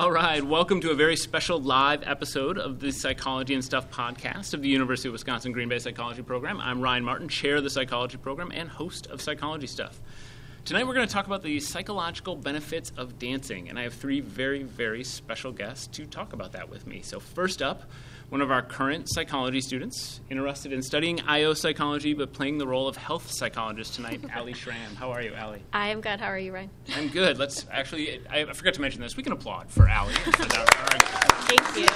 All right, welcome to a very special live episode of the Psychology and Stuff podcast of the University of Wisconsin Green Bay Psychology Program. I'm Ryan Martin, chair of the Psychology Program and host of Psychology Stuff. Tonight we're going to talk about the psychological benefits of dancing, and I have three very, very special guests to talk about that with me. So, first up, one of our current psychology students, interested in studying IO psychology but playing the role of health psychologist tonight, Ali Schramm. How are you, Ali? I am good. How are you, Ryan? I'm good. Let's actually, I forgot to mention this. We can applaud for Ali. Thank you.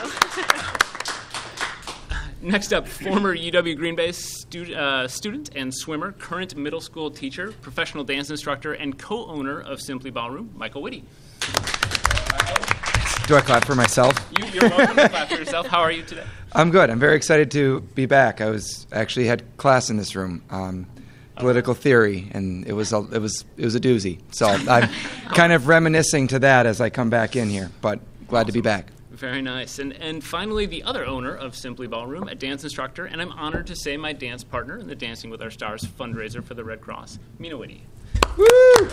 Next up, former UW Green Bay stu- uh, student and swimmer, current middle school teacher, professional dance instructor, and co owner of Simply Ballroom, Michael Whitty. Do I clap for myself? You, you're welcome to clap for yourself. How are you today? I'm good. I'm very excited to be back. I was actually had class in this room, um, political theory, and it was a, it was it was a doozy. So I'm kind of reminiscing to that as I come back in here. But glad awesome. to be back. Very nice. And, and finally, the other owner of Simply Ballroom, a dance instructor, and I'm honored to say my dance partner in the Dancing with Our Stars fundraiser for the Red Cross, Mina Whitty. Woo!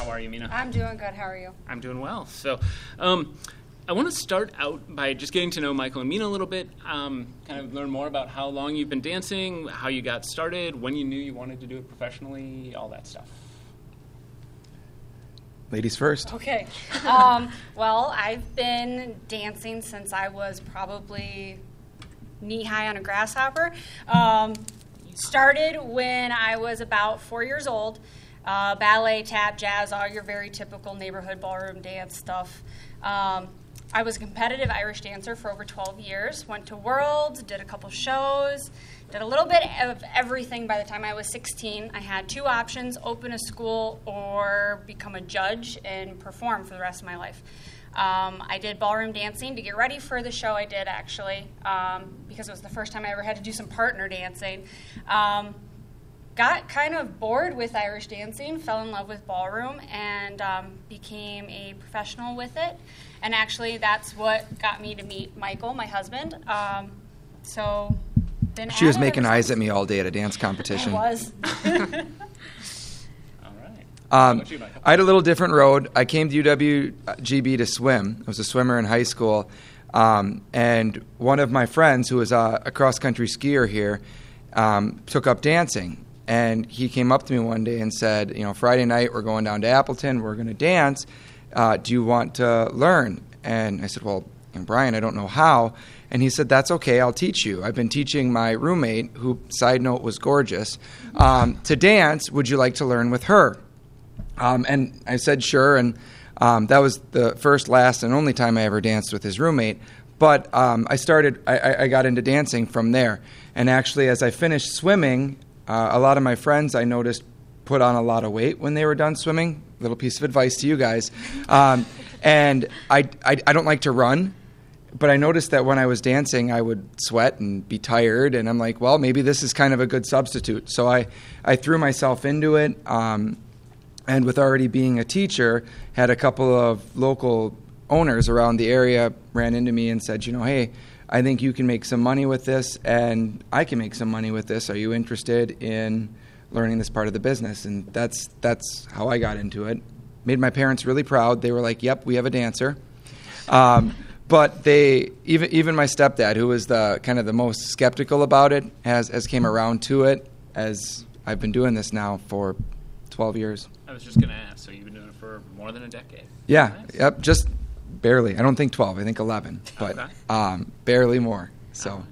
How are you, Mina? I'm doing good. How are you? I'm doing well. So, um, I want to start out by just getting to know Michael and Mina a little bit, um, kind of learn more about how long you've been dancing, how you got started, when you knew you wanted to do it professionally, all that stuff. Ladies first. Okay. Um, well, I've been dancing since I was probably knee high on a grasshopper. Um, started when I was about four years old. Uh, ballet, tap, jazz, all your very typical neighborhood ballroom dance stuff. Um, I was a competitive Irish dancer for over 12 years. Went to Worlds, did a couple shows, did a little bit of everything by the time I was 16. I had two options open a school or become a judge and perform for the rest of my life. Um, I did ballroom dancing to get ready for the show I did actually, um, because it was the first time I ever had to do some partner dancing. Um, got kind of bored with Irish dancing, fell in love with ballroom, and um, became a professional with it. And actually, that's what got me to meet Michael, my husband. Um, so been she was making eyes at me all day at a dance competition. I was. Um, I had a little different road. I came to UWGB to swim. I was a swimmer in high school. Um, and one of my friends, who was a, a cross country skier here, um, took up dancing. And he came up to me one day and said, You know, Friday night we're going down to Appleton, we're going to dance. Uh, do you want to learn? And I said, Well, and Brian, I don't know how. And he said, That's okay, I'll teach you. I've been teaching my roommate, who, side note, was gorgeous, um, to dance. Would you like to learn with her? Um, and I said, Sure. And um, that was the first, last, and only time I ever danced with his roommate. But um, I started, I, I, got into dancing from there. And actually, as I finished swimming, uh, a lot of my friends I noticed put on a lot of weight when they were done swimming. Little piece of advice to you guys. Um, and I, I, I don't like to run but I noticed that when I was dancing, I would sweat and be tired, and I'm like, well, maybe this is kind of a good substitute. So I, I threw myself into it, um, and with already being a teacher, had a couple of local owners around the area ran into me and said, you know, hey, I think you can make some money with this, and I can make some money with this. Are you interested in learning this part of the business? And that's that's how I got into it. Made my parents really proud. They were like, "Yep, we have a dancer." Um, but they even even my stepdad, who was the kind of the most skeptical about it, has has came around to it as I've been doing this now for 12 years. I was just going to ask. So you've been doing it for more than a decade. Yeah. Nice. Yep. Just barely. I don't think 12. I think 11, but okay. um, barely more. So.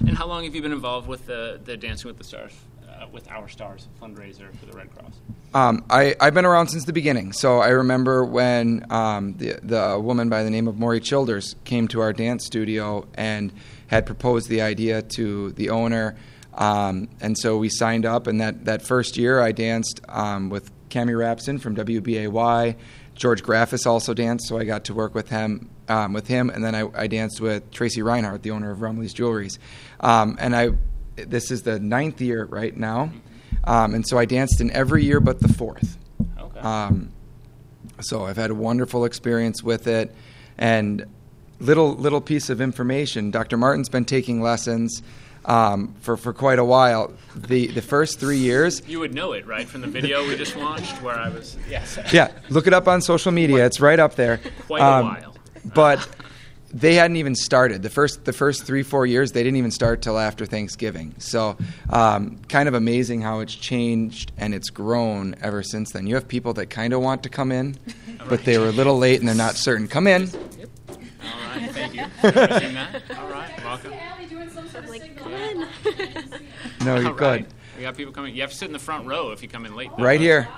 And how long have you been involved with the the Dancing with the Stars, uh, with Our Stars fundraiser for the Red Cross? Um, I, I've been around since the beginning. So I remember when um, the, the woman by the name of Maury Childers came to our dance studio and had proposed the idea to the owner. Um, and so we signed up, and that, that first year I danced um, with Cami Rapson from WBAY. George Graffis also danced, so I got to work with him. Um, with him, and then I, I, danced with Tracy Reinhardt, the owner of Rumley's Jewelries. Um, and I, this is the ninth year right now. Um, and so I danced in every year but the fourth. Okay. Um, so I've had a wonderful experience with it. And little little piece of information: Dr. Martin's been taking lessons um, for for quite a while. The the first three years, You would know it, right, from the video we just watched where I was. Yes. yeah, look it up on social media. It's right up there. Quite a while. But they hadn't even started the first the first three four years. They didn't even start till after Thanksgiving. So, um, kind of amazing how it's changed and it's grown ever since then. You have people that kind of want to come in, but they were a little late and they're not certain. Come in. Yep. All right, thank you. that. All right, welcome. Like, come in. No, you're All good. We got people coming. You have to sit in the front row if you come in late. though. Right here.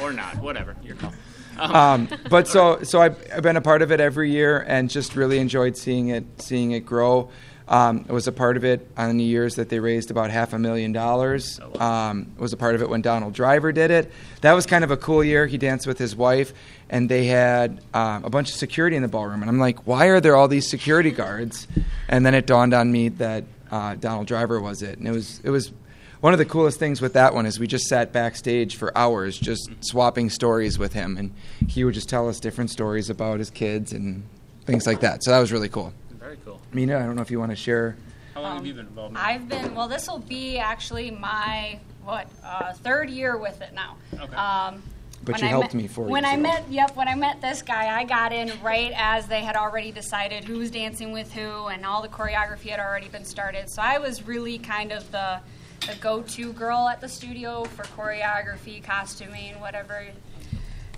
Or not, whatever. Your call. Um, but so so I've, I've been a part of it every year and just really enjoyed seeing it seeing it grow. Um, I was a part of it on the years that they raised about half a million dollars. Oh. Um, was a part of it when Donald Driver did it. That was kind of a cool year. He danced with his wife, and they had um, a bunch of security in the ballroom. And I'm like, why are there all these security guards? And then it dawned on me that uh, Donald Driver was it, and it was it was one of the coolest things with that one is we just sat backstage for hours just swapping stories with him and he would just tell us different stories about his kids and things like that so that was really cool Very cool. mina i don't know if you want to share How long have you been involved? in? I've been well. This will be actually my what uh, third year with it now. Okay. Um, But when you I helped met- me four When I met, yep, when I met this guy, I got in right as they had already decided who was dancing with who, and all the choreography had already been started. So I was really kind of the, the go-to girl at the studio for choreography, costuming, whatever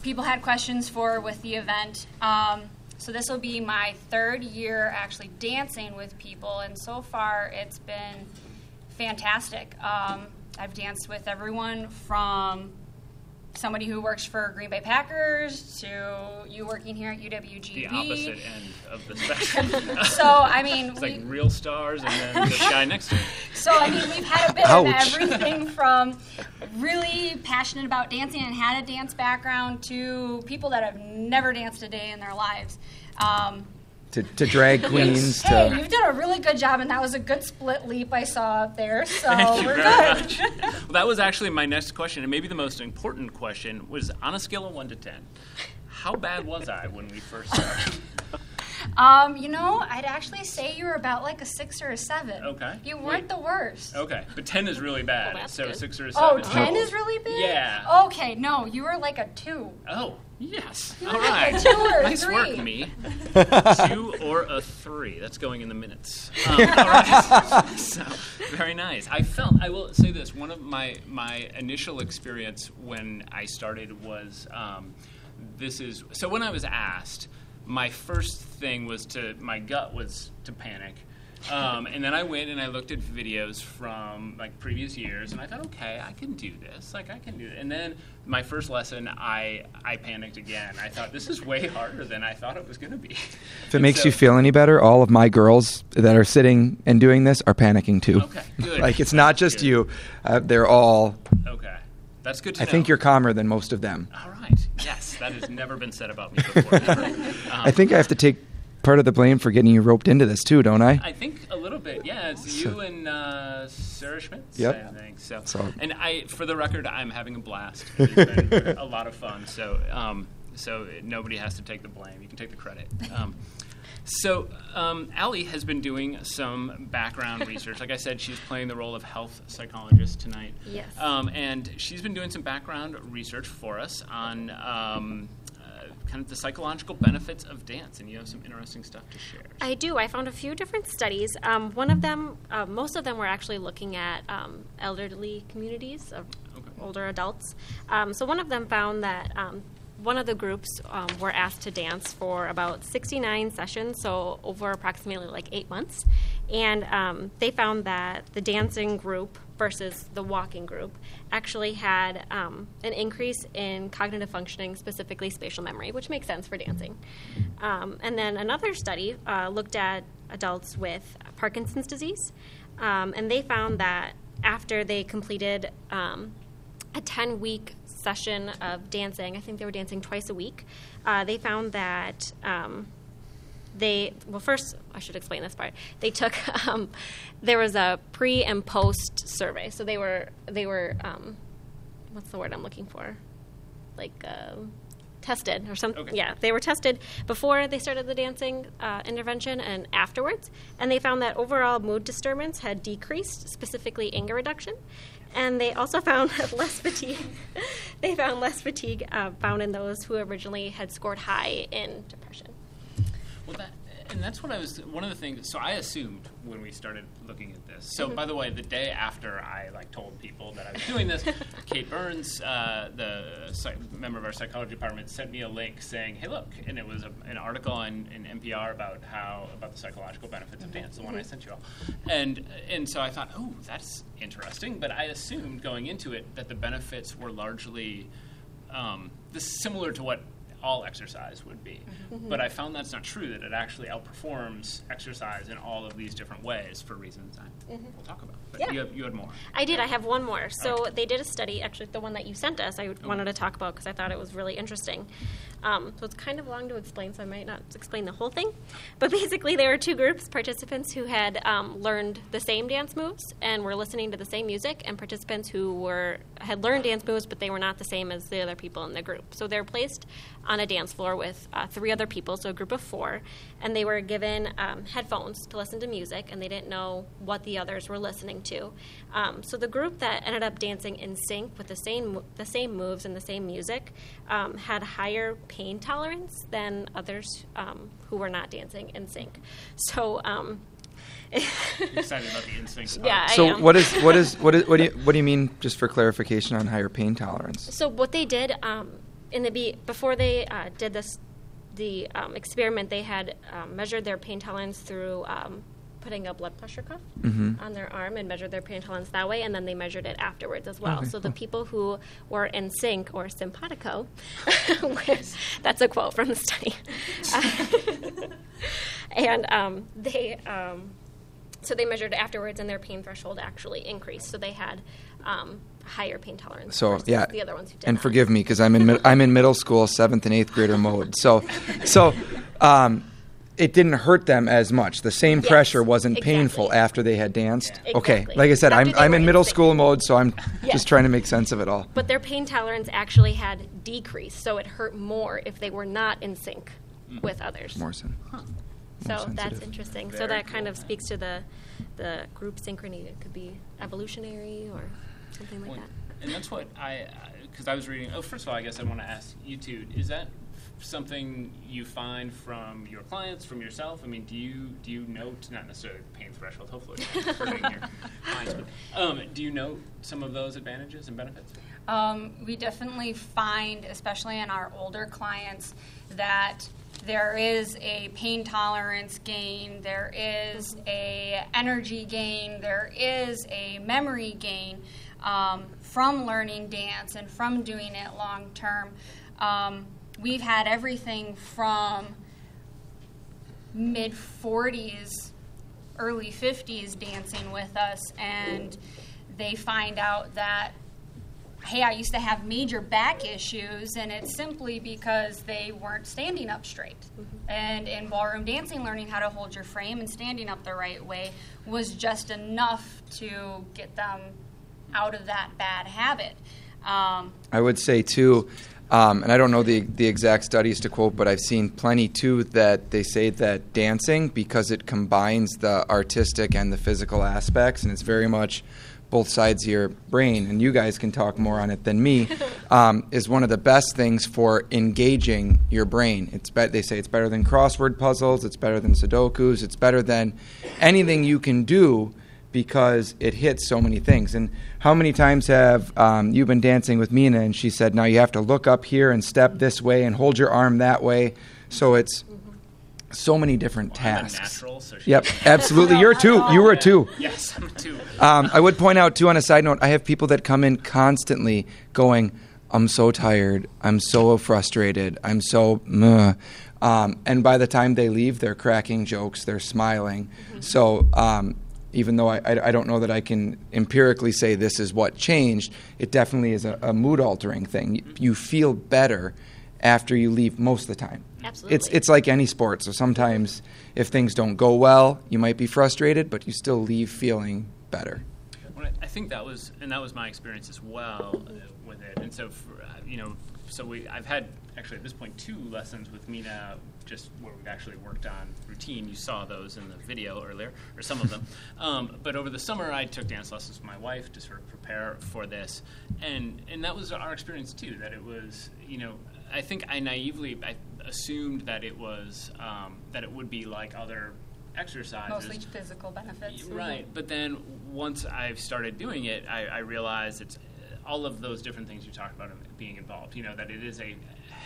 people had questions for with the event. Um, so this will be my third year actually dancing with people, and so far it's been fantastic. Um, I've danced with everyone from somebody who works for Green Bay Packers to you working here at UWGB. the opposite end of the spectrum. So I mean, it's we, like real stars and then this guy next to me. So I mean, we've had a bit Ouch. of everything from really passionate about dancing and had a dance background to people that have never danced a day in their lives. Um, to, to drag queens hey, to you've done a really good job, and that was a good split leap I saw up there. So Thank you we're very good. much. Well, that was actually my next question, and maybe the most important question was on a scale of one to ten. How bad was I when we first started? Um, you know, I'd actually say you were about like a six or a seven. Okay. You weren't Wait. the worst. Okay, but ten is really bad. Well, that's so good. six or a Oh, seven. 10 is really bad? Yeah. Okay, no, you were like a two. Oh, yes. You All were like right. a two or nice three. work, me. Two or a three. That's going in the minutes. Um, all right. so, very nice. I felt. I will say this. One of my my initial experience when I started was um, this is so when I was asked, my first thing was to my gut was to panic. Um, and then I went and I looked at videos from like previous years, and I thought, okay, I can do this. Like I can do it. And then my first lesson, I I panicked again. I thought this is way harder than I thought it was going to be. if it makes you feel any better all of my girls that are sitting and doing this are panicking too Okay, good. like it's not just Good. you uh, they're all Okay, that's good to i know. think you're calmer than most of them all right. Yes, that has never been said about me before. Um, i think i have to take part of the blame for getting you roped into this too don't i I think a little bit, yeah. It's you and uh, Sarah Schmitz, Yep. I think. So. So- and I, for the record, I'm having a blast. It's been a lot of fun. So, um, so nobody has to take the blame. You can take the credit. Um, so, um, Allie has been doing some background research. Like I said, she's playing the role of health psychologist tonight. Yes. Um, and she's been doing some background research for us on um, kind of the psychological benefits of dance, and you have some interesting stuff to share. I do. I found a few different studies. Um, one of them, uh, most of them were actually looking at um, elderly communities of Okay. older adults. Um, so one of them found that um, one of the groups um, were asked to dance for about 69 sessions, so over approximately like eight months. And um, they found that the dancing group versus the walking group actually had um, an increase in cognitive functioning, specifically spatial memory, which makes sense for dancing. Um, and then another study uh, looked at adults with Parkinson's disease, um, and they found that after they completed um, a 10 week session of dancing, I think they were dancing twice a week, uh, they found that. They well first i should explain this part they took um, there was a pre and post survey so they were they were um, what's the word i'm looking for like uh, tested or something. Okay. Yeah, they were tested before they started the dancing uh, intervention and afterwards, and they found that overall mood disturbance had decreased, specifically anger reduction. And they also found less fatigue. they found less fatigue uh, found in those who originally had scored high in depression. Well, that, and that's what I was. One of the things. So I assumed when we started looking at this. So Mm-hmm. by the way, the day after I like told people that I was doing this, Kate Burns, uh, the psych- member of our psychology department, sent me a link saying, "Hey, look!" And it was a, an article on in NPR about how about the psychological benefits of dance, the one I Mm-hmm. sent you all. And and so I thought, oh, that's interesting. But I assumed going into it that the benefits were largely um, this similar to what all exercise would be. Mm-hmm. But I found that's not true, that it actually outperforms exercise in all of these different ways for reasons I we'll talk about. But Mm-hmm. Yeah. you, have, you had more. I did. I have one more. So Okay. they did a study, actually, the one that you sent us, I wanted to talk about because I thought it was really interesting. Um, so it's kind of long to explain, so I might not explain the whole thing. But basically, there were two groups participants who had um, learned the same dance moves and were listening to the same music, and participants who were had learned dance moves, but they were not the same as the other people in the group. So they're placed on a dance floor with uh, three other people, so a group of four, and they were given um, headphones to listen to music, and they didn't know what the others were listening to. Um, so the group that ended up dancing in sync with the same the same moves and the same music um, had higher pain tolerance than others um, who were not dancing in sync. So. Um, excited about the instinct. part. Yeah, I So am. what is what is what is what do you what do you mean? Just for clarification on higher pain tolerance. So what they did um, in the be- before they uh, did this, the um, experiment, they had um, measured their pain tolerance through um, putting a blood pressure cuff Mhm. on their arm and measured their pain tolerance that way, and then they measured it afterwards as well. Okay, so the people who were in sync or simpatico, that's a quote from the study, and um, they. Um, so they measured afterwards, and their pain threshold actually increased. So they had um, higher pain tolerance. So yeah, the other ones who did and not. forgive me because I'm in mid- I'm in middle school, seventh and eighth grader mode. So, so um, it didn't hurt them as much. The same Yes, pressure wasn't exactly. painful after they had danced. Yeah. Okay, Exactly. like I said, After I'm I'm in in middle sync. school mode, so I'm Yeah. just trying to make sense of it all. But their pain tolerance actually had decreased, so it hurt more if they were not in sync with others. Morrison. so more that's sensitive. interesting. so Very that kind cool. of speaks to the the group synchrony. It could be evolutionary or something like Well, that. And that's what I, uh, because I was reading. Oh, first of all, I guess I want to ask you two: Is that something you find from your clients, from yourself? I mean, do you do you note not necessarily the pain threshold, hopefully, clients, but um, do you note some of those advantages and benefits? Um, we definitely find, especially in our older clients, that there is a pain tolerance gain, there is a energy gain, there is a memory gain um, from learning dance and from doing it long term. Um, we've had everything from mid 40s, early 50s dancing with us, and they find out that, hey, I used to have major back issues, and it's simply because they weren't standing up straight. And in ballroom dancing, learning how to hold your frame and standing up the right way was just enough to get them out of that bad habit. Um, I would say too, um, and I don't know the the exact studies to quote, but I've seen plenty too that they say that dancing because it combines the artistic and the physical aspects, and it's very much both sides of your brain. And you guys can talk more on it than me. Um, is one of the best things for engaging your brain. It's be- they say it's better than crossword puzzles. It's better than Sudokus. It's better than anything you can do because it hits so many things. And how many times have um, you been dancing with Mina and she said, now you have to look up here and step this way and hold your arm that way. So it's so many different Well, I'm a tasks. natural, so she- Yep, absolutely. You're two. You were a two. Yes, I'm a two. Um, I would point out too, on a side note, I have people that come in constantly going, "I'm so tired. I'm so frustrated. I'm so." Meh. Um, and by the time they leave, they're cracking jokes. They're smiling. So um, even though I, I, I don't know that I can empirically say this is what changed, it definitely is a, a mood altering thing. You, you feel better after you leave most of the time. Absolutely. It's it's like any sport. So sometimes if things don't go well, you might be frustrated, but you still leave feeling better. Well, I- I think that was, and that was my experience as well uh, with it. And so, for, uh, you know, so we, I've had actually at this point two lessons with Mina, just where we've actually worked on routine. You saw those in the video earlier, or some of them. um, but over the summer, I took dance lessons with my wife to sort of prepare for this, and and that was our experience too. That it was, you know, I think I naively I assumed that it was um, that it would be like other exercises. Mostly physical benefits. Right, but then once I've started doing it, I, I realized it's all of those different things you talked about being involved. You know that it is a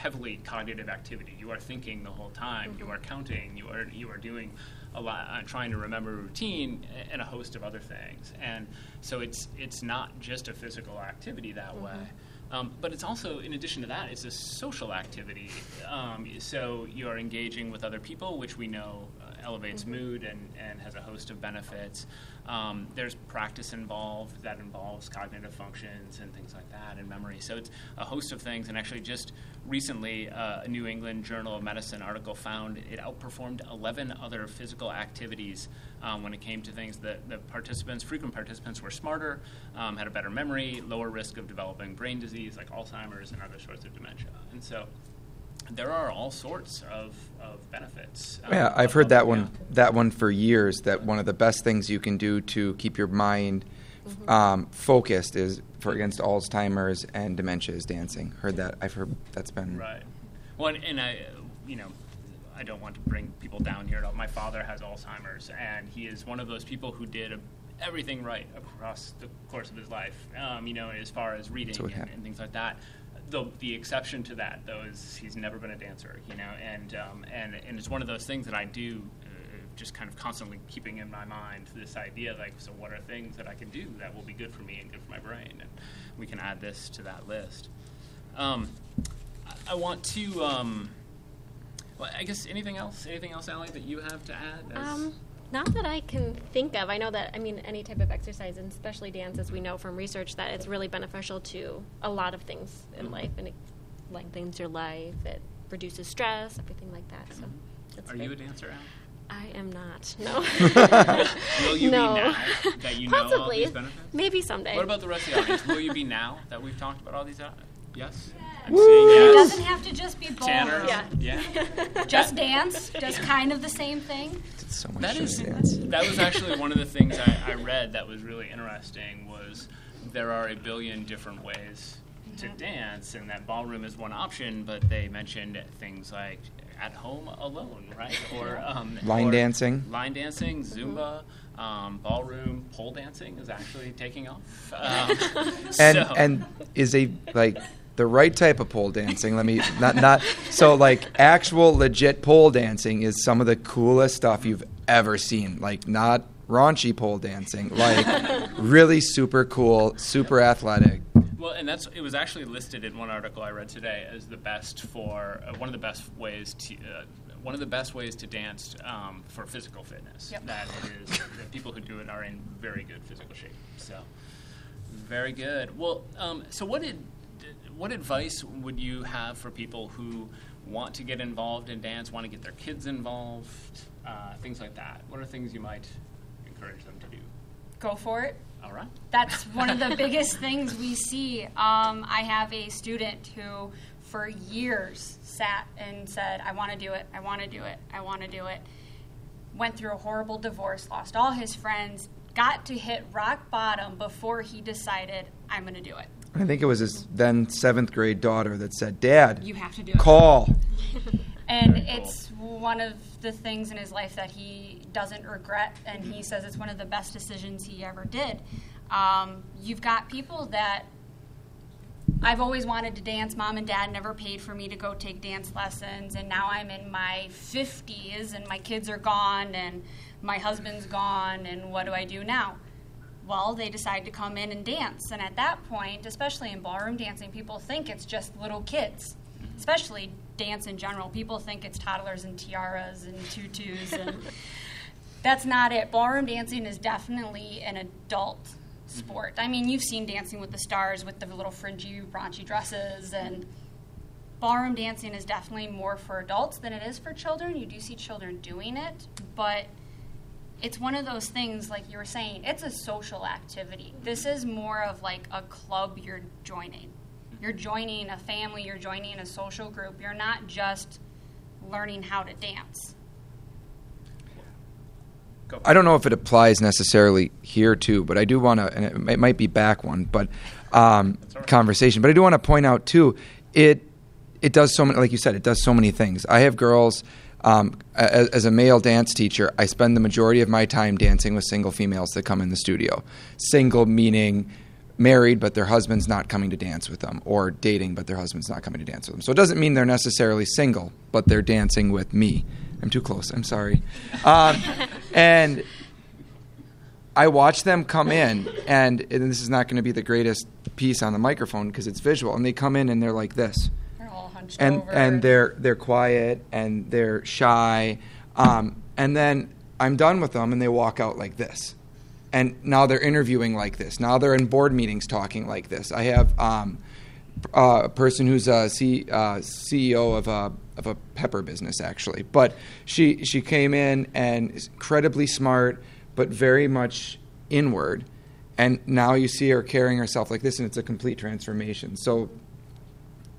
heavily cognitive activity. You are thinking the whole time. Mm-hmm. You are counting. You are you are doing a lot, uh, trying to remember routine and a host of other things. And so it's it's not just a physical activity that Mm-hmm. way. Um, but it's also, in addition to that, it's a social activity. Um, so you're engaging with other people, which we know elevates mood and, and has a host of benefits. Um, there's practice involved that involves cognitive functions and things like that and memory. So it's a host of things. And actually, just recently, uh, a New England Journal of Medicine article found it outperformed 11 other physical activities um, when it came to things that the participants, frequent participants, were smarter, um, had a better memory, lower risk of developing brain disease like Alzheimer's and other sorts of dementia. And so there are all sorts of, of benefits. um, Yeah, I've heard that yeah. one that one for years. That one of the best things you can do to keep your mind um, focused is for against Alzheimer's and dementia is dancing. Heard that. I've heard that's been Right. Well, and, and I, you know, I don't want to bring people down here. at all. My father has Alzheimer's, and he is one of those people who did a, everything right across the course of his life. Um, you know, as far as reading and, and things like that. The, the exception to that, though, is he's never been a dancer. You know, and um, and and it's one of those things that I do. Uh, just kind of constantly keeping in my mind this idea, like, so what are things that I can do that will be good for me and good for my brain, and we can add this to that list. Um, I- I want to. Um, well, I guess anything else? Anything else, Allie, that you have to add? as- Um, not that I can think of. I know that, I mean, any type of exercise, and especially dance, as we know from research, that it's really beneficial to a lot of things in Mhm. life, and it lengthens your life, it reduces stress, everything like that. So, that's Are you a great. dancer, Allie? I am not. No. Will you no. be now that you know all Possibly. these benefits? Maybe someday. What about the rest of the audience? Will you be now that we've talked about all these? Uh, yes. I'm Woo! seeing It doesn't have to just be Tanner. ballroom. Yeah. Yeah. Just dance, just kind of the same thing. so much That dance. that was actually one of the things I, I read that was really interesting was there are a billion different ways to Mm-hmm. dance and that ballroom is one option but they mentioned things like at home alone right or um, Line or dancing. line dancing zumba um, ballroom pole dancing is actually taking off um, and so- and is a like the right type of pole dancing. Let me not not so like actual legit pole dancing is some of the coolest stuff you've ever seen. Like not raunchy pole dancing, like really super cool, super athletic. Well, and that's it was actually listed in one article I read today as the best for uh, one of the best ways to uh, one of the best ways to dance um, for physical fitness. Yep. That it is that people who do it are in very good physical shape. So very good. Well, um, so what did what advice would you have for people who want to get involved in dance, want to get their kids involved, uh, things like that? What are things you might encourage them to do? Go for it. All right. That's one of the biggest things we see. Um, I have a student who, for years, sat and said, I want to do it, I want to do it, I want to do it. Went through a horrible divorce, lost all his friends, got to hit rock bottom before he decided, I'm going to do it. I think it was his then seventh grade daughter that said, "Dad, You have to do it. call." And Very cool. it's one of the things in his life that he doesn't regret, and he says it's one of the best decisions he ever did. Um, you've got people that I've always wanted to dance. Mom and dad never paid for me to go take dance lessons, and now I'm in my 50s, and my kids are gone, and my husband's gone, and what do I do now? Well, they decide to come in and dance. And at that point, especially in ballroom dancing, people think it's just little kids, mm-hmm. especially dance in general. People think it's toddlers and tiaras and tutus. And that's not it. Ballroom dancing is definitely an adult mm-hmm. sport. I mean, you've seen Dancing with the Stars with the little fringy, raunchy dresses. And mm-hmm. ballroom dancing is definitely more for adults than it is for children. You do see children doing it, but it's one of those things like you were saying it's a social activity this is more of like a club you're joining You're joining a family, you're joining a social group. You're not just learning how to dance. I don't know if it applies necessarily here too, but I do want to, and it, it might be back one, but um, all right. conversation. But I do want to point out too, it it does so many, like you said, it does so many things. I have girls. Um, as, as a male dance teacher, I spend the majority of my time dancing with single females that come in the studio. Single meaning married, but their husband's not coming to dance with them, or dating, but their husband's not coming to dance with them. So it doesn't mean they're necessarily single, but they're dancing with me. I'm too close. I'm sorry. Um, and I watch them come in, and, and this is not going to be the greatest piece on the microphone because it's visual. And they come in and they're like this, hunched and over. and they're they're quiet and they're shy, um, and then I'm done with them, and they walk out like this, and now they're interviewing like this. Now they're in board meetings talking like this. I have um, a person who's a C, uh, CEO of a of a pepper business actually, but she she came in and is incredibly smart, but very much inward, and now you see her carrying herself like this, and it's a complete transformation. So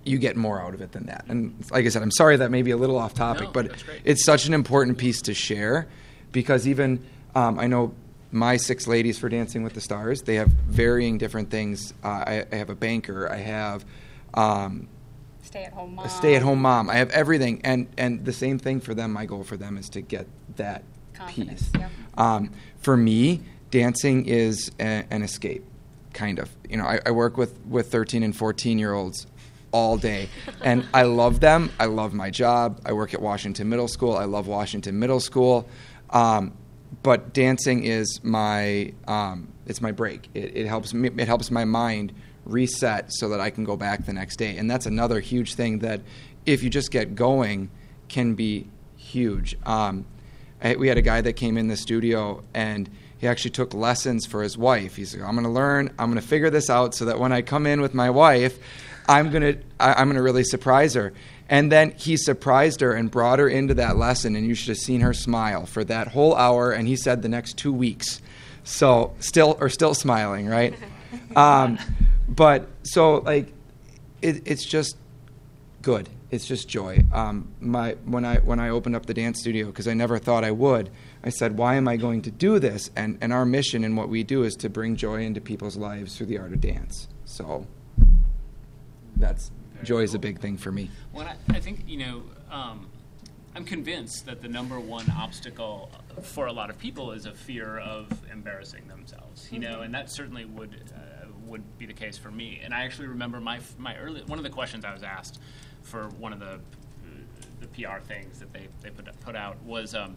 you get more out of it than that. And like I said, I'm sorry that may be a little off topic, No, but it's such an important piece to share because even um, I know my six ladies for Dancing with the Stars, they have varying different things. Uh, I, I have a banker, I have um, stay at home mom. a stay at home mom, I have everything. And, and the same thing for them, my goal for them is to get that Confidence, piece. yep. Um, for me, dancing is a, an escape, kind of. You know, I, I work with, with 13 and 14 year olds all day, and I love them. I love my job. I work at Washington Middle School. I love Washington Middle School. Um, but dancing is my um, it's my break. It, it helps me. It helps my mind reset so that I can go back the next day. And that's another huge thing that if you just get going can be huge. Um, I, we had a guy that came in the studio and he actually took lessons for his wife. He's like, I'm going to learn, I'm going to figure this out so that when I come in with my wife, I'm going to I'm to really surprise her. And then he surprised her and brought her into that lesson and you should have seen her smile for that whole hour and he said the next 2 weeks. So, still or still smiling, right? um, but so like it, it's just good. It's just joy. Um, my when I when I opened up the dance studio because I never thought I would. I said, why am I going to do this? And and our mission and what we do is to bring joy into people's lives through the art of dance. So that's Very joy is a big thing for me. Well, I, I think you know, um, I'm convinced that the number one obstacle for a lot of people is a fear of embarrassing themselves. You know, and that certainly would uh, would be the case for me. And I actually remember my my early one of the questions I was asked for one of the the PR things that they they put put out was. Um,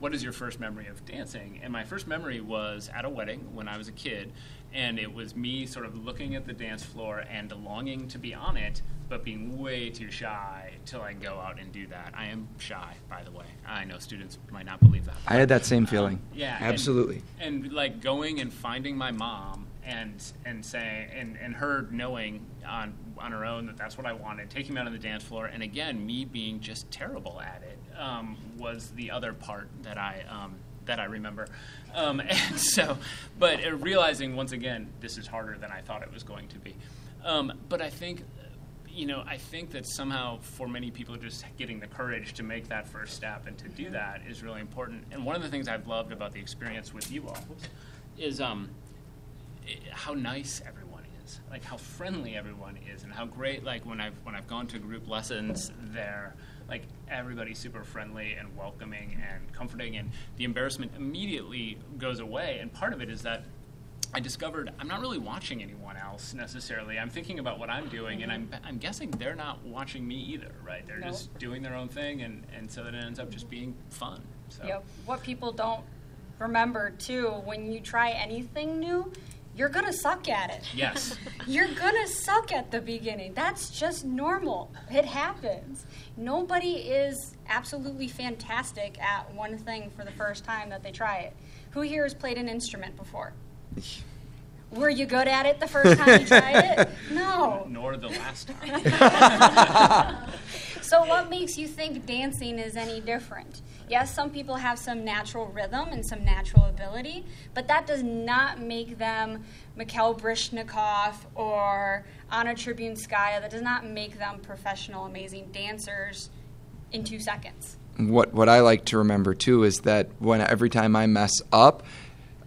what is your first memory of dancing? And my first memory was at a wedding when I was a kid, and it was me sort of looking at the dance floor and longing to be on it, but being way too shy to like go out and do that. I am shy, by the way. I know students might not believe that. I had that same feeling. Yeah, and- absolutely. And, like going and finding my mom and and saying and, and her knowing on on her own that that's what I wanted, taking me out on the dance floor, and again me being just terrible at it um, was the other part that I um, that I remember. Um, and so, but realizing once again this is harder than I thought it was going to be. Um, but I think you know, I think that somehow for many people, just getting the courage to make that first step and to do that is really important. And one of the things I've loved about the experience with you all is um, how nice everyone is, like how friendly everyone is, and how great. Like when I've when I've gone to group lessons, there, like everybody's super friendly and welcoming and comforting, and the embarrassment immediately goes away. And part of it is that I discovered I'm not really watching anyone else necessarily. I'm thinking about what I'm doing, and I'm, I'm guessing they're not watching me either, right? They're No. just doing their own thing, and, and so then it ends up just being fun. So. Yep. What people don't remember too, when you try anything new, you're gonna suck at it. Yes. You're gonna suck at the beginning. That's just normal. It happens. Nobody is absolutely fantastic at one thing for the first time that they try it. Who here has played an instrument before? Were you good at it the first time you tried it? No. Nor the last time. So, what makes you think dancing is any different? Yes, some people have some natural rhythm and some natural ability, but that does not make them Mikhail Baryshnikov or Anna Trebunskaya. That does not make them professional, amazing dancers in two seconds. What what I like to remember too is that when every time I mess up,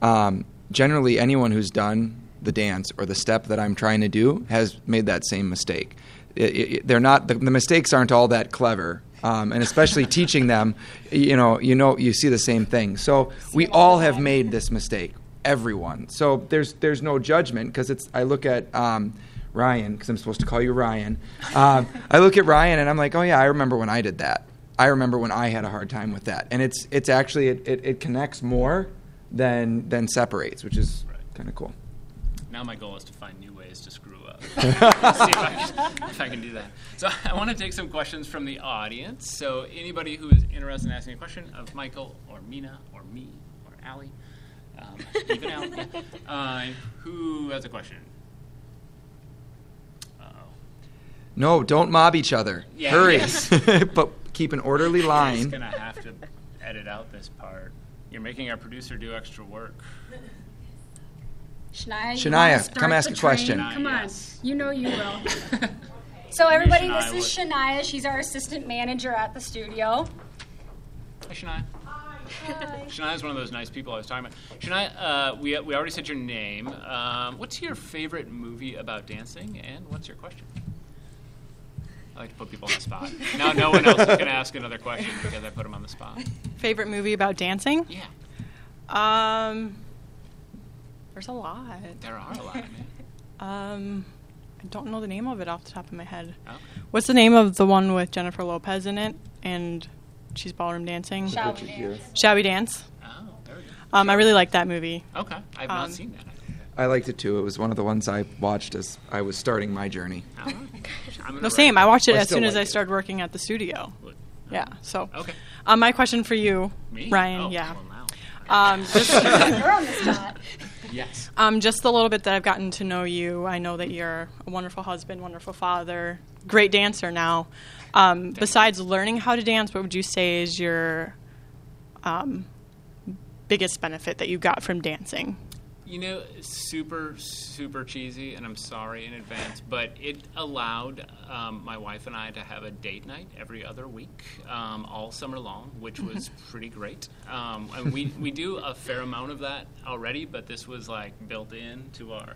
um, generally anyone who's done the dance or the step that I'm trying to do has made that same mistake. It, it, they're not the, the, mistakes aren't all that clever, um, and especially teaching them, you know, you know, you see the same thing. So we all have made this mistake, everyone. So there's there's no judgment because it's. I look at. Um, Ryan, because I'm supposed to call you Ryan. Um, I look at Ryan and I'm like, oh yeah, I remember when I did that. I remember when I had a hard time with that, and it's it's actually it, it, it connects more than than separates, which is right. kind of cool. Now my goal is to find new ways to screw up. See if I, can, if I can do that. So I want to take some questions from the audience. So anybody who is interested in asking a question of Michael or Mina or me or Allie, um, even Allie, yeah. uh, who has a question? No, don't mob each other. Yeah, Hurry. yeah. but keep an orderly line. I'm just gonna have to edit out this part. You're making our producer do extra work. Shania, you Shania, wanna start come ask the a question. train? Come on, Yes. you know you will. So everybody, Shania this is Shania. She's our assistant manager at the studio. Hi, Shania. Shania is one of those nice people I was talking about. Shania, uh, we, we already said your name. Um, what's your favorite movie about dancing, and what's your question? I like to put people on the spot. Now no one else is going to ask another question because I put them on the spot. Favorite movie about dancing? Yeah, Um, there's a lot. there are a lot, man. Um, I don't know the name of it off the top of my head. Okay. What's the name of the one with Jennifer Lopez in it and she's ballroom dancing? Shall we dance? Shall we dance? Oh, there we go. Um, I really like that movie. Okay, I've not Um, seen that. I liked it too. It was one of the ones I watched as I was starting my journey. All right. I'm gonna No, same. write I watched it I as still soon as I it. started working at the studio. it. Yeah. So, Okay. um, my question for you, Me? Ryan. Oh, yeah. well, now. Um, just, You're on the spot. Yes. um, just the little bit that I've gotten to know you. I know that you're a wonderful husband, wonderful father, great dancer now. Um, besides learning how to dance, what would you say is your um, biggest benefit that you got from dancing? You know, super, super cheesy, and I'm sorry in advance, but it allowed um, my wife and I to have a date night every other week, um, all summer long, which was pretty great. Um, and we, we do a fair amount of that already, but this was like built in to our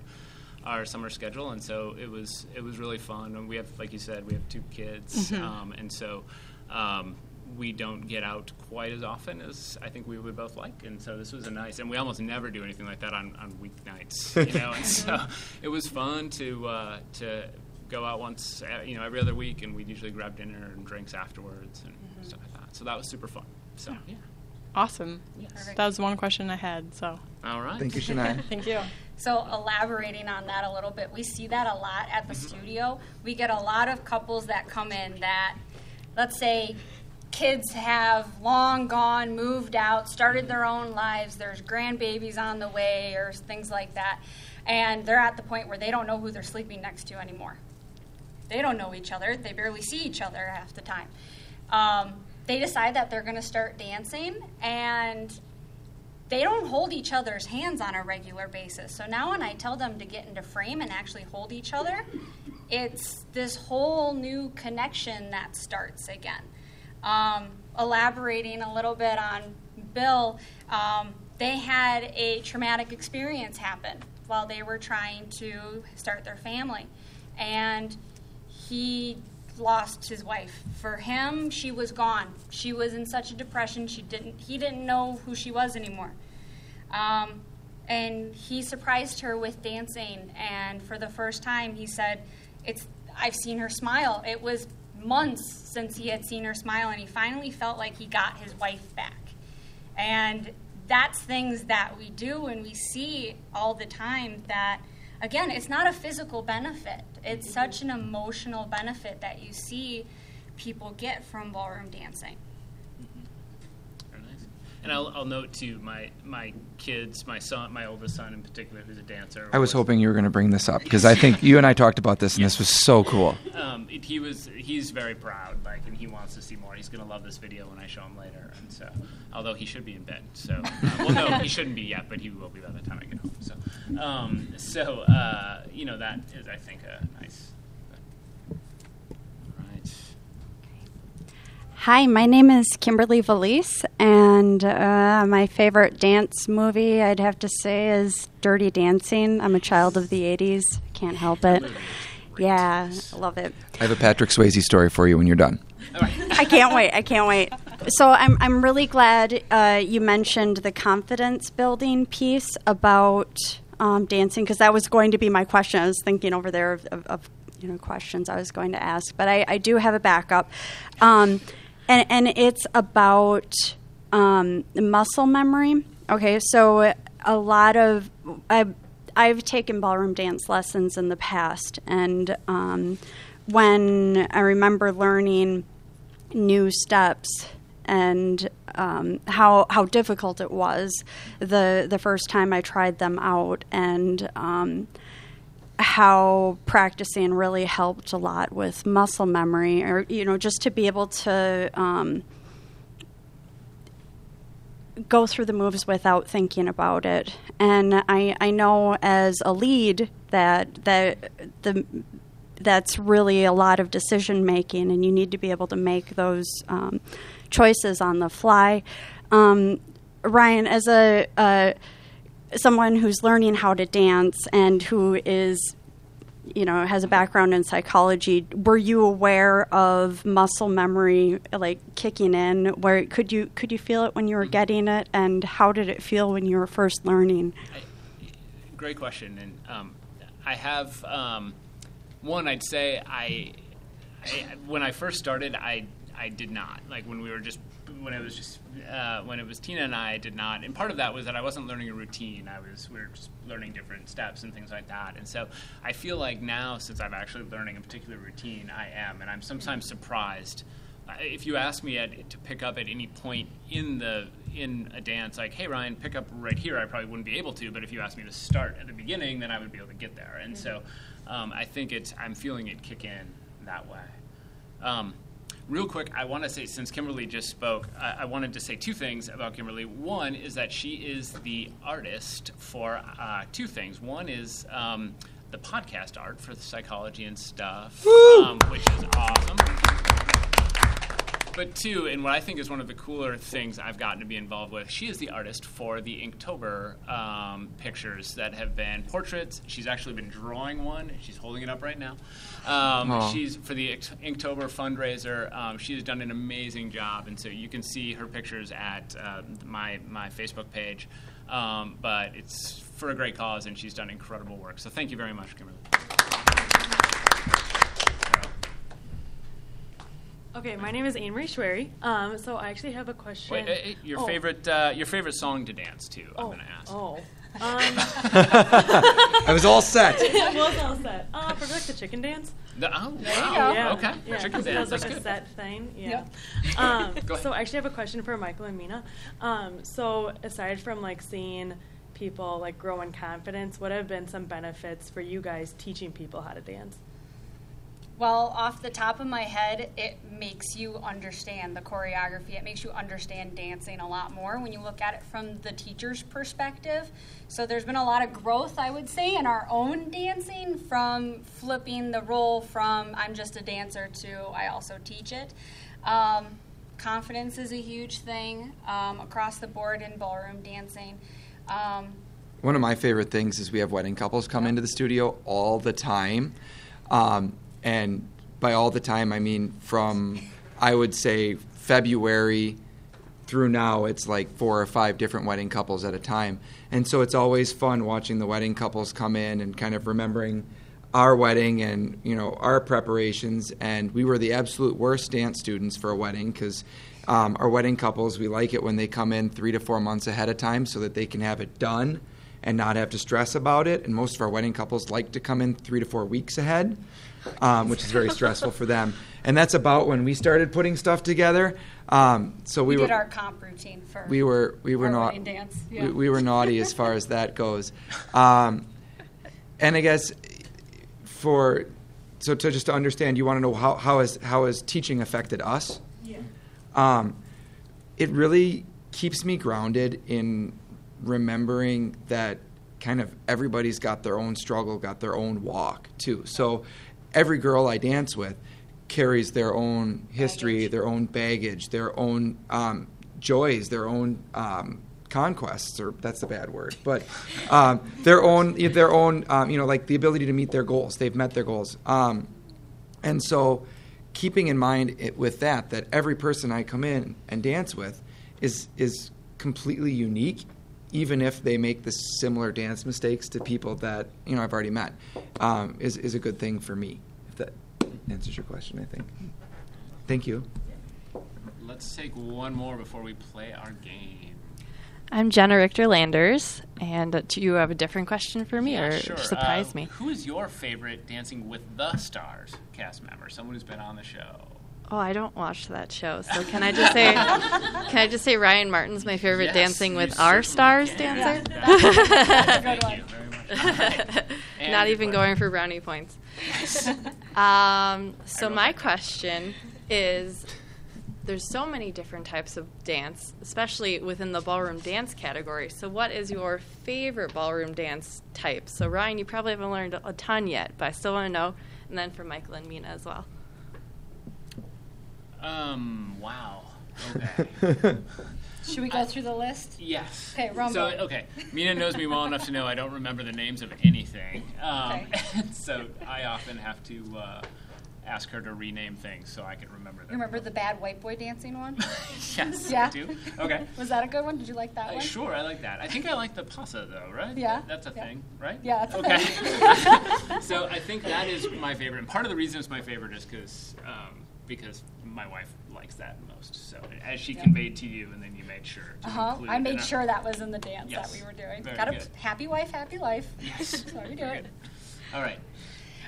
our summer schedule, and so it was it was really fun. And we have, like you said, we have two kids, um, and so. We don't get out quite as often as I think we would both like, and so this was a nice. And we almost never do anything like that on, on weeknights, you know. and so it was fun to uh, to go out once, uh, you know, every other week, and we'd usually grab dinner and drinks afterwards and stuff like that. So that was super fun. So yeah, Awesome. Perfect. That was one question I had. So, all right. Thank you, Shania. thank you. So elaborating on that a little bit, we see that a lot at the studio. We get a lot of couples that come in that, let's say, kids have long gone, moved out, started their own lives. There's grandbabies on the way, or things like that, and they're at the point where they don't know who they're sleeping next to anymore. They don't know each other. They barely see each other half the time. Um, they decide that they're going to start dancing, and they don't hold each other's hands on a regular basis. So now when I tell them to get into frame and actually hold each other, it's this whole new connection that starts again. Um, elaborating a little bit on Bill, um, they had a traumatic experience happen while they were trying to start their family. And he lost his wife. For him, she was gone. She was in such a depression. She didn't. He didn't know who she was anymore. Um, and he surprised her with dancing. And for the first time, he said, "It's I've seen her smile." It was months since he had seen her smile, and he finally felt like he got his wife back. And that's things that we do and we see all the time that again it's not a physical benefit it's such an emotional benefit that you see people get from ballroom dancing. And I'll, I'll note too, my my kids, my son, my oldest son in particular, who's a dancer. I was hoping you were going to bring this up because I think you and I talked about this, and this was so cool. Um, it, he was he's very proud, like, and he wants to see more. He's going to love this video when I show him later. And so, although he should be in bed, so uh, well, no, he shouldn't be yet, but he will be by the time I get home. So, um, so uh, you know, that is, I think, a nice. Right. Hi, my name is Kimberly Valise, and uh, my favorite dance movie I'd have to say is Dirty Dancing. I'm a child of the 80s. Can't help it. Yeah, I love it. I have a Patrick Swayze story for you when you're done. I can't wait. I can't wait. So I'm I'm really glad uh, you mentioned the confidence building piece about um, dancing because that was going to be my question. I was thinking over there of, of, of you know questions I was going to ask, but I, I do have a backup, um, and and it's about um, muscle memory. Okay, so a lot of I. I've taken ballroom dance lessons in the past, and um, when I remember learning new steps and um, how how difficult it was the the first time I tried them out, and um, how practicing really helped a lot with muscle memory, or you know, just to be able to. Um, go through the moves without thinking about it. And I, I know as a lead that that the that's really a lot of decision making, and you need to be able to make those um, choices on the fly. Um, Ryan, as a uh, someone who's learning how to dance and who is you know has a background in psychology were you aware of muscle memory like kicking in? Where could you could you feel it when you were getting it? And how did it feel when you were first learning? I, great question. And um, i have um, one i'd say I, I, when i first started i i did not. Like when we were just when it was just uh, when it was Tina and I did not, and part of that was that I wasn't learning a routine. I was we were just learning different steps and things like that. And so I feel like now, since I'm actually learning a particular routine, I am, and I'm sometimes surprised. Uh, if you ask me at, to pick up at any point in the in a dance, like, "Hey Ryan, pick up right here," I probably wouldn't be able to. But if you asked me to start at the beginning, then I would be able to get there. And mm-hmm. so um, I think it's I'm feeling it kick in that way. Um, real quick, I want to say, since Kimberly just spoke, I, I, wanted to say two things about Kimberly. One is that she is the artist for uh, two things. One is um, the podcast art for the psychology and stuff, um, which is awesome but two, and what I think is one of the cooler things I've gotten to be involved with, she is the artist for the Inktober um, pictures that have been portraits. She's actually been drawing one. She's holding it up right now. Um, she's for the Inktober fundraiser. Um, she has done an amazing job, and so you can see her pictures at uh, my my Facebook page. Um, but it's for a great cause, and she's done incredible work. So thank you very much, Kimberly. Okay, my name is Anne Marie Schwery. Um, so I actually have a question. Wait, uh, your oh. favorite uh, your favorite song to dance to? I'm oh. gonna ask. Oh. Um, I was all set. it was all set. Uh, for like the chicken dance. The, oh, there wow. Yeah. Okay. Yeah, chicken dance. That's like a set thing. Yeah. Yep. Um, so I actually have a question for Michael and Mina. Um, so aside from like seeing people like grow in confidence, what have been some benefits for you guys teaching people how to dance? Well, off the top of my head, it makes you understand the choreography. It makes you understand dancing a lot more when you look at it from the teacher's perspective. So there's been a lot of growth, I would say, in our own dancing from flipping the role from I'm just a dancer to I also teach it. Um, confidence is a huge thing um, across the board in ballroom dancing. Um, One of my favorite things is we have wedding couples come into the studio all the time. Um, and by all the time, I mean from, I would say, February through now, it's like four or five different wedding couples at a time. And so it's always fun watching the wedding couples come in and kind of remembering our wedding and you know our preparations. And we were the absolute worst dance students for a wedding because um, our wedding couples we like it when they come in three to four months ahead of time so that they can have it done and not have to stress about it. And most of our wedding couples like to come in three to four weeks ahead um, which is very stressful for them. And that's about when we started putting stuff together. Um, so we, We were did our comp routine for. we were we were not yeah. we, we were naughty as far as that goes. Um, and I guess for so to just to understand, you want to know how how has how has teaching affected us? Yeah. Um, it really keeps me grounded in remembering that kind of everybody's got their own struggle, got their own walk too. So every girl I dance with carries their own history, Baggage. their own baggage, their own um, joys, their own um, conquests, or that's a bad word, but um, their own, their own, um, you know, like the ability to meet their goals. They've met their goals, um, and so keeping in mind it, with that that every person I come in and dance with is is completely unique, even if they make the similar dance mistakes to people that you know I've already met, um, is is a good thing for me. If that answers your question, I think. Thank you. Let's take one more before we play our game. I'm Jenna Richter Landers, and uh, do you have a different question for me, Yeah, or sure. surprise Uh, me? Who is your favorite Dancing with the Stars cast member? Someone who's been on the show. Oh, I don't watch that show, so can I just say, can I just say Ryan Martin's my favorite Yes, Dancing with Our Stars can. dancer? Thank you very much. All right. Not even question. going for brownie points. Um, so my question is there's so many different types of dance, especially within the ballroom dance category. So what is your favorite ballroom dance type? So Ryan, you probably haven't learned a ton yet, but I still want to know. And then for Michael and Mina as well. Um. Wow. Okay. Should we go through the list? Yes. Okay, Rumba. So okay, Mina knows me well enough to know I don't remember the names of anything. Um, Okay. so I often have to uh, ask her to rename things so I can remember them. You remember the bad white boy dancing one? yes. Yeah. I do. Okay. Was that a good one? Did you like that Uh, one? sure, I like that. I think I like the paso though, right? Yeah, That's a yeah. thing, right? Yeah, that's a okay. thing. so I think that is my favorite, and part of the reason it's my favorite is because um, because my wife likes that most. So as she conveyed to you, and then you made sure. To Uh-huh. I made a- sure that was in the dance Yes. that we were doing. Very Got a good. happy wife, happy life. Yes. That's how you do Very it. good. All right.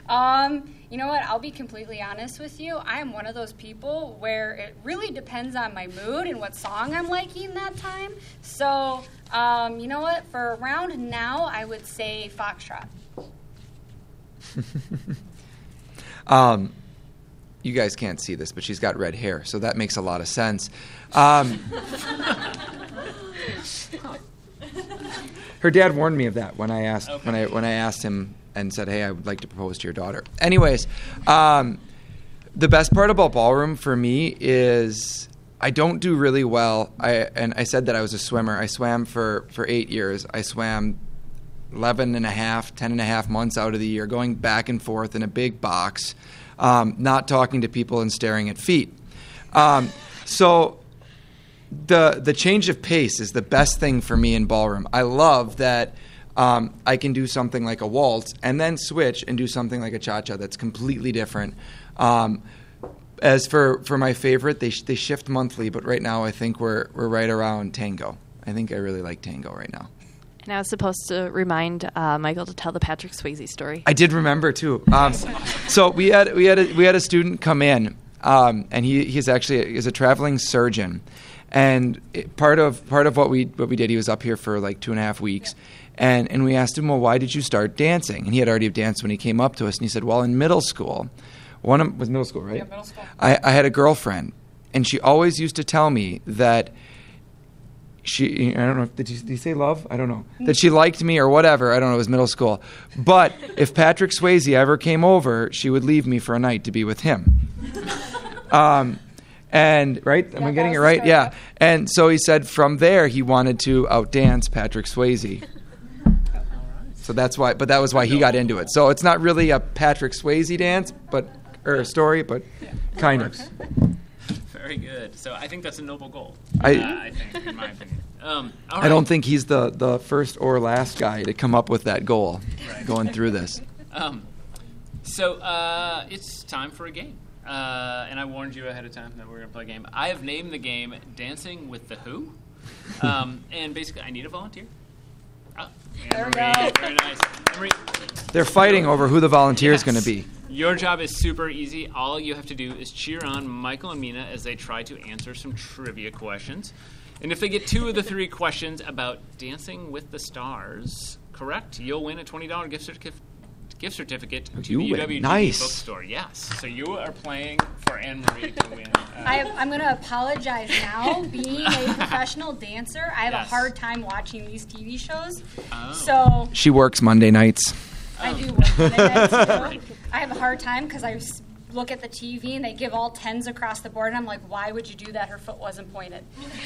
Um, you know what? I'll be completely honest with you. I am one of those people where it really depends on my mood and what song I'm liking that time. So, um, you know what? For around now, I would say Foxtrot. Um, you guys can't see this, but she's got red hair, so that makes a lot of sense. Um, her dad warned me of that when I asked when I when I asked him and said, "Hey, I would like to propose to your daughter." Anyways, um, the best part about ballroom for me is I don't do really well. I and I said that I was a swimmer. I swam for for eight years. I swam 11 and a half, 10 and a half months out of the year, going back and forth in a big box, um, not talking to people and staring at feet. Um, so the the change of pace is the best thing for me in ballroom. I love that um, I can do something like a waltz and then switch and do something like a cha cha that's completely different. Um, as for, for my favorite, they, sh- they shift monthly, but right now I think we're, we're right around tango. I think I really like tango right now. And I was supposed to remind uh, Michael to tell the Patrick Swayze story. I did remember too. Um, so we had we had a, we had a student come in, um, and he he's actually he's a traveling surgeon, and it, part of part of what we what we did, he was up here for like two and a half weeks, and and we asked him, well, why did you start dancing? And he had already danced when he came up to us, and he said, well, in middle school, one of, was middle school, right? Yeah, middle school. I, I had a girlfriend, and she always used to tell me that she I don't know did you, did you say love? I don't know. That she liked me or whatever I don't know it was middle school. But if Patrick Swayze ever came over she would leave me for a night to be with him. Um, and right? Am Yeah, I getting it right? story, yeah. yeah. and so he said from there he wanted to outdance Patrick Swayze. So that's why but that was why he got into it. So it's not really a Patrick Swayze dance but or a story but kind of Very good. So I think that's a noble goal. I- uh, I think, in my opinion. Um, all I don't think he's the, the first or last guy to come up with that goal Right. going through this. Um, so uh, it's time for a game. Uh, and I warned you ahead of time that we are going to play a game. I have named the game Dancing with the Who. Um, and basically, I need a volunteer. Oh, There we go. Very nice. Emery, They're fighting over who the volunteer is going to be. Your job is super easy. All you have to do is cheer on Michael and Mina as they try to answer some trivia questions. And if they get two of the three questions about Dancing with the Stars correct, you'll win a $20 gift certificate. Gift certificate to You the. UWG Nice. bookstore. Yes, so you are playing for Anne Marie to win. Uh, I have, I'm going to apologize now. Being a professional dancer, I have Yes. a hard time watching these TV shows. Oh. So She works Monday nights. I do work Monday nights too. I have a hard time because I look at the TV and they give all tens across the board, and I'm like, why would you do that? Her foot wasn't pointed.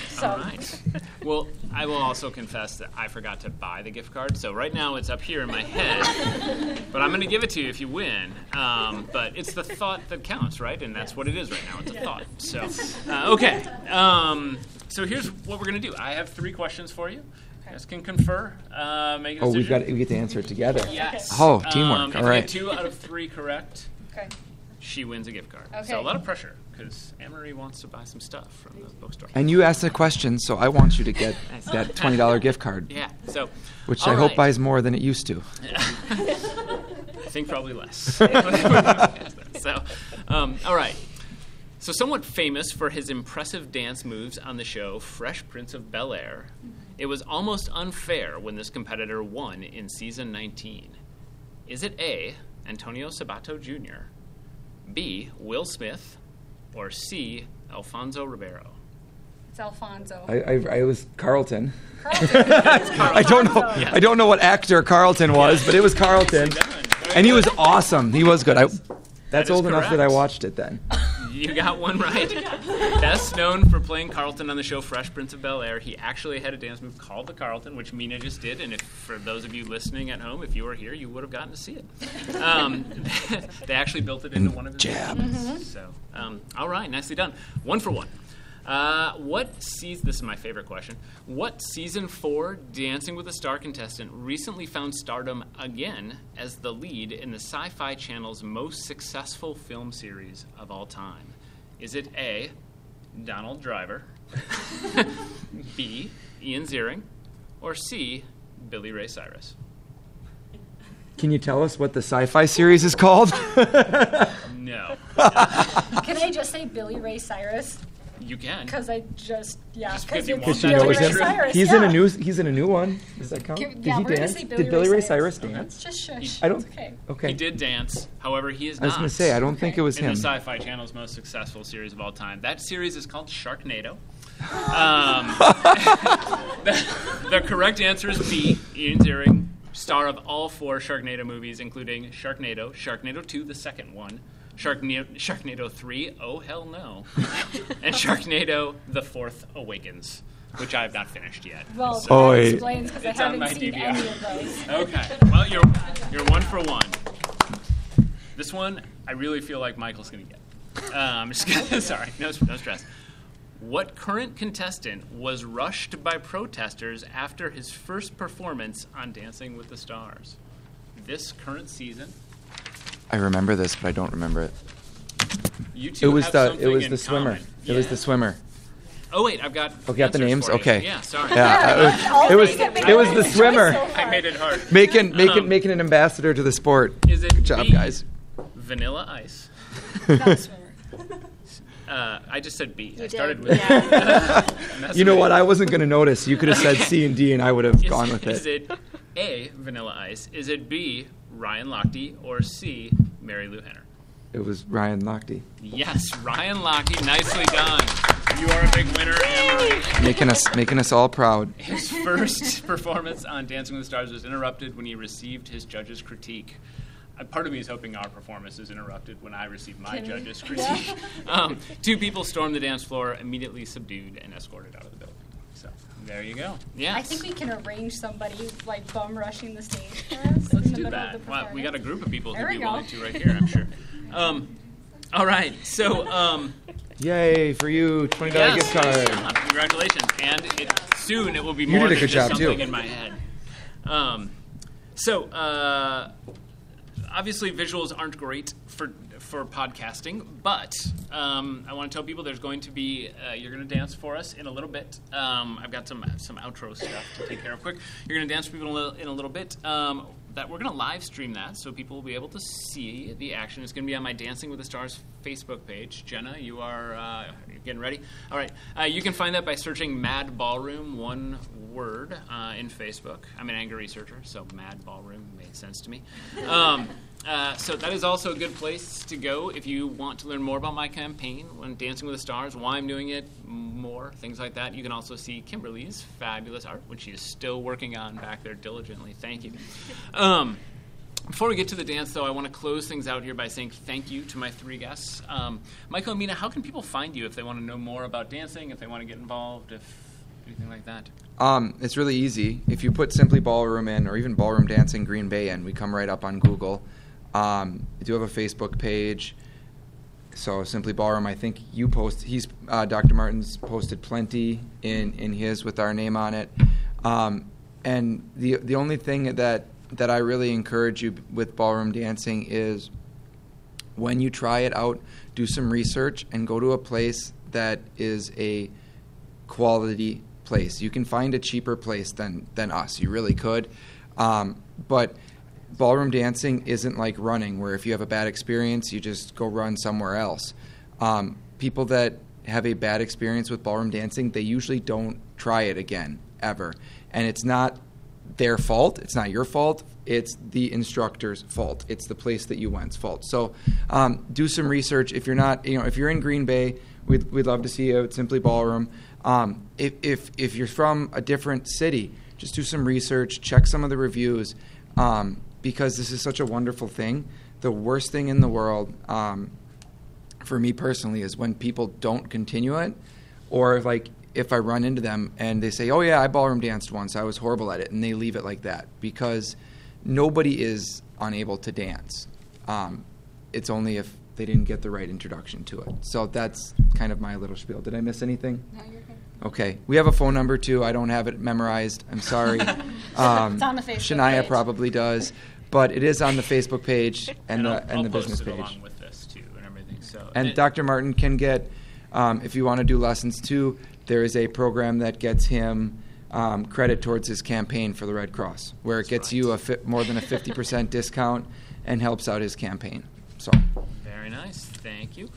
So All right. Well, I will also confess that I forgot to buy the gift card. So right now it's up here in my head. but I'm going to give it to you if you win. Um, but it's the thought that counts, right? And that's what it is right now. It's a thought. So, uh, okay. Um, so here's what we're going to do. I have three questions for you. You guys can confer. Uh, make a Oh, we've decision. got we get to answer it together. Yes. Oh, teamwork. Um, if All you right. get two out of three correct, okay. she wins a gift card. Okay. So a lot of pressure because Anne-Marie wants to buy some stuff from the bookstore. And you asked a question, so I want you to get that twenty dollar gift card, Yeah. So, which all I hope right. buys more than it used to. I think probably less. so, um, all right. So, somewhat famous for his impressive dance moves on the show Fresh Prince of Bel Air, it was almost unfair when this competitor won in season 19. Is it A, Antonio Sabato Jr., B, Will Smith, or C, Alfonso Ribeiro? It's Alfonso. I, I, I was Carlton. Carlton. I don't know. Yes. I don't know what actor Carlton was, but it was Carlton, and he was awesome. He was good. I, that's is old enough that I watched it then. You got one right. Best known for playing Carlton on the show Fresh Prince of Bel Air, he actually had a dance move called the Carlton, which Mina just did. And if for those of you listening at home, if you were here, you would have gotten to see it. Um, they actually built it into one of his Jab. moves. So, um, all right, nicely done. One for one. Uh, what season? This is my favorite question. What season four Dancing with the Star contestant recently found stardom again as the lead in the Sci-Fi Channel's most successful film series of all time? Is it A. Donald Driver, B. Ian Ziering, or C. Billy Ray Cyrus? Can you tell us what the sci-fi series is called? No, Can I just say Billy Ray Cyrus? You can. Because I just, yeah. Just 'cause you it's want she that Billy knows be Ray Cyrus. He's yeah. in a new. He's in a new one. Does that count? Give- Did yeah, he dance? Billy Did Billy Ray Ray Cyrus. Cyrus dance? Just shush. I don't. It's okay. Okay. He did dance. However, he is I was going to say I don't think it was in him. the Sci-Fi Channel's most successful series of all time. That series is called Sharknado. Um, the, the correct answer is B. Ian Ziering, star of all four Sharknado movies, including Sharknado, Sharknado 2, the second one, Sharknado, Sharknado 3, Oh Hell No, and Sharknado, The Fourth Awakens, which I have not finished yet. Well, So- Oh, that wait. explains because I It's on my haven't seen DVR. any of those. Okay. Well, you're you're one for one. This one, I really feel like Michael's gonna get. Uh, I'm just. Sorry, no, no stress. What current contestant was rushed by protesters after his first performance on Dancing with the Stars? This current season, I remember this, but I don't remember it. you two It was have the. something It was in the swimmer. common. It was Yeah. the swimmer. Oh wait, I've got. Okay, got the answers names. for you. Okay. Yeah, sorry. Yeah. All it was. things that make It was the swimmer. I made it hard. Making making Um, making an ambassador to the sport. Is it Good job, B, guys. Vanilla Ice. Uh, I just said B. I did, started with. yeah. You know what? I wasn't going to notice. You could have said C and D, and I would have gone with is it. it A, Vanilla Ice? Is it B, Ryan Lochte? Or C, Mary Lou Henner? It was Ryan Lochte Yes, Ryan Lochte. Nicely done. You are a big winner, Anne-Marie. making us making us all proud. His first performance on Dancing with the Stars was interrupted when he received his judge's critique. Uh, part of me is hoping our performance is interrupted when I receive my judge's critique. Um, two people stormed the dance floor, immediately subdued, and escorted out of the building. So there you go. Yeah. I think we can arrange somebody like bum rushing the stage for us Let's do that. Wow, we got a group of people There who'd be go. willing to right here, I'm sure. Um, all right, so um, Yay for you! Twenty dollar yes, gift card. yeah, congratulations, and it, soon it will be You more did a than good just job, something too. in my head. Um, so uh, obviously visuals aren't great for for podcasting, but um, I want to tell people there's going to be uh, you're going to dance for us in a little bit. Um, I've got some some outro stuff to take care of quick. You're going to dance for people in a little, in a little bit. Um, that we're going to live stream that so people will be able to see the action. It's going to be on my Dancing with the Stars Facebook page. Jenna, you are uh, getting ready. All right, uh, you can find that by searching Mad Ballroom, one word, uh, in Facebook. I'm an anger researcher, so Mad Ballroom made sense to me. Uh, so that is also a good place to go if you want to learn more about my campaign when Dancing with the Stars, why I'm doing it, more things like that. You can also see Kimberly's fabulous art, which she is still working on back there diligently. Thank you. Um, before we get to the dance, though, I want to close things out here by saying thank you to my three guests. Um, Michael and Mina, how can people find you if they want to know more about dancing, if they want to get involved, if anything like that? Um, it's really easy. If you put simply ballroom in, or even ballroom dancing Green Bay in, we come right up on Google. Um, we do have a Facebook page. So simply ballroom. I think you post. He's uh, Dr. Martin's posted plenty in in his with our name on it. Um, and the the only thing that that I really encourage you with ballroom dancing is when you try it out, do some research and go to a place that is a quality place. You can find a cheaper place than than us. You really could, um, but ballroom dancing isn't like running, where if you have a bad experience, you just go run somewhere else. Um, people that have a bad experience with ballroom dancing, they usually don't try it again ever, and it's not their fault. It's not your fault. It's the instructor's fault. It's the place that you went's fault. So um, do some research. If you're not, you know, if you're in Green Bay, we'd, we'd love to see you at Simply Ballroom. Um, if, if, if you're from a different city, just do some research, check some of the reviews, um, because this is such a wonderful thing. The worst thing in the world, um, for me personally, is when people don't continue it, or like if I run into them and they say, "Oh yeah, I ballroom danced once. I was horrible at it," and they leave it like that because nobody is unable to dance. Um, it's only if they didn't get the right introduction to it. So that's kind of my little spiel. Did I miss anything? No, you're good. Okay, we have a phone number too. I don't have it memorized. I'm sorry. Um, It's on the Facebook Shania page. probably does, but it is on the Facebook page and I'll, the and the business page. along with this too and everything. So And it- Dr. Martin can get, um, if you want to do lessons too, there is a program that gets him um, credit towards his campaign for the Red Cross, where it gets you a fi- more than a 50% discount and helps out his campaign. So, Very nice. Thank you.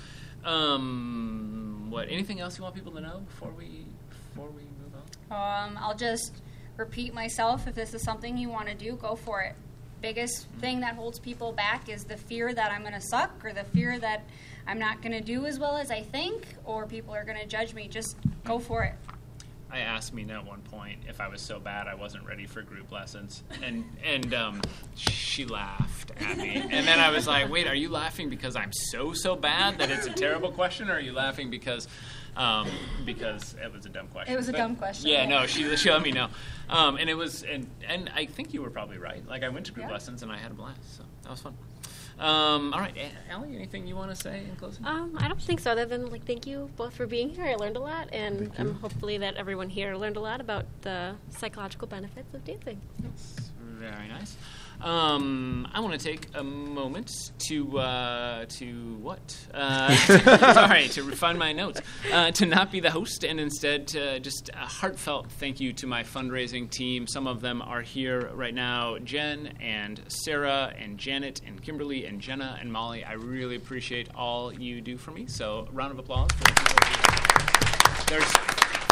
Um, what? Anything else you want people to know before we before we move on? Um, I'll just repeat myself. If this is something you want to do, go for it. Biggest thing that holds people back is the fear that I'm going to suck or the fear that I'm not going to do as well as I think or people are going to judge me. Just go for it. I asked Mina at one point if I was so bad I wasn't ready for group lessons, and and um, she laughed at me. And then I was like, "Wait, are you laughing because I'm so so bad that it's a terrible question, or are you laughing because um, because it was a dumb question?" It was a dumb question, Yeah, yeah. no, she she let me know, um, and it was and and I think you were probably right. Like I went to group Yeah. lessons and I had a blast, so that was fun. Um, all right, A- Allie, anything you want to say in closing? Um, I don't think so. Other than like, thank you both for being here. I learned a lot, and um, hopefully that everyone here learned a lot about the psychological benefits of dancing. That's very nice. Um, I want to take a moment to uh, to what? Uh, sorry, to refine my notes. Uh, to not be the host, and instead to just a heartfelt thank you to my fundraising team. Some of them are here right now: Jen and Sarah and Janet and Kimberly and Jenna and Molly. I really appreciate all you do for me. So, round of applause. There's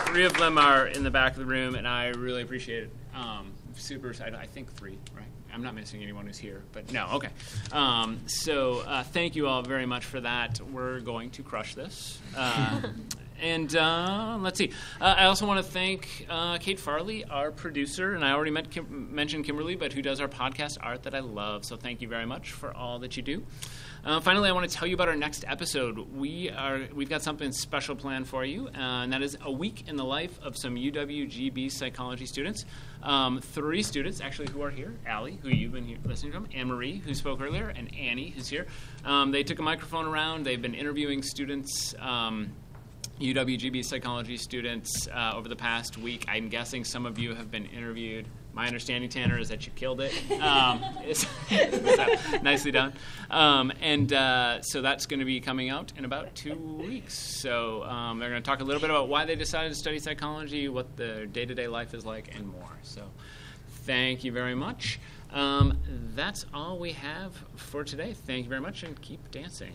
three of them are in the back of the room, and I really appreciate it. Um, super, I, I think three, right? I'm not missing anyone who's here, but no, okay. Um, so uh, thank you all very much for that. We're going to crush this. Uh, and uh, let's see. Uh, I also want to thank uh, Kate Farley, our producer, and I already Kim- mentioned Kimberly, but who does our podcast art that I love. So thank you very much for all that you do. Uh, finally, I want to tell you about our next episode. We are we've got something special planned for you, uh, and that is a week in the life of some UWGB psychology students. Um, three students actually who are here: Allie, who you've been here listening from, Anne Marie, who spoke earlier, and Annie, who's here. Um, they took a microphone around. They've been interviewing students. Um, UWGB psychology students uh, over the past week. I'm guessing some of you have been interviewed. My understanding, Tanner, is that you killed it. Um, so, nicely done. Um, and uh, so that's going to be coming out in about two weeks. So um, they're going to talk a little bit about why they decided to study psychology, what their day to day life is like, and more. So thank you very much. Um, that's all we have for today. Thank you very much and keep dancing.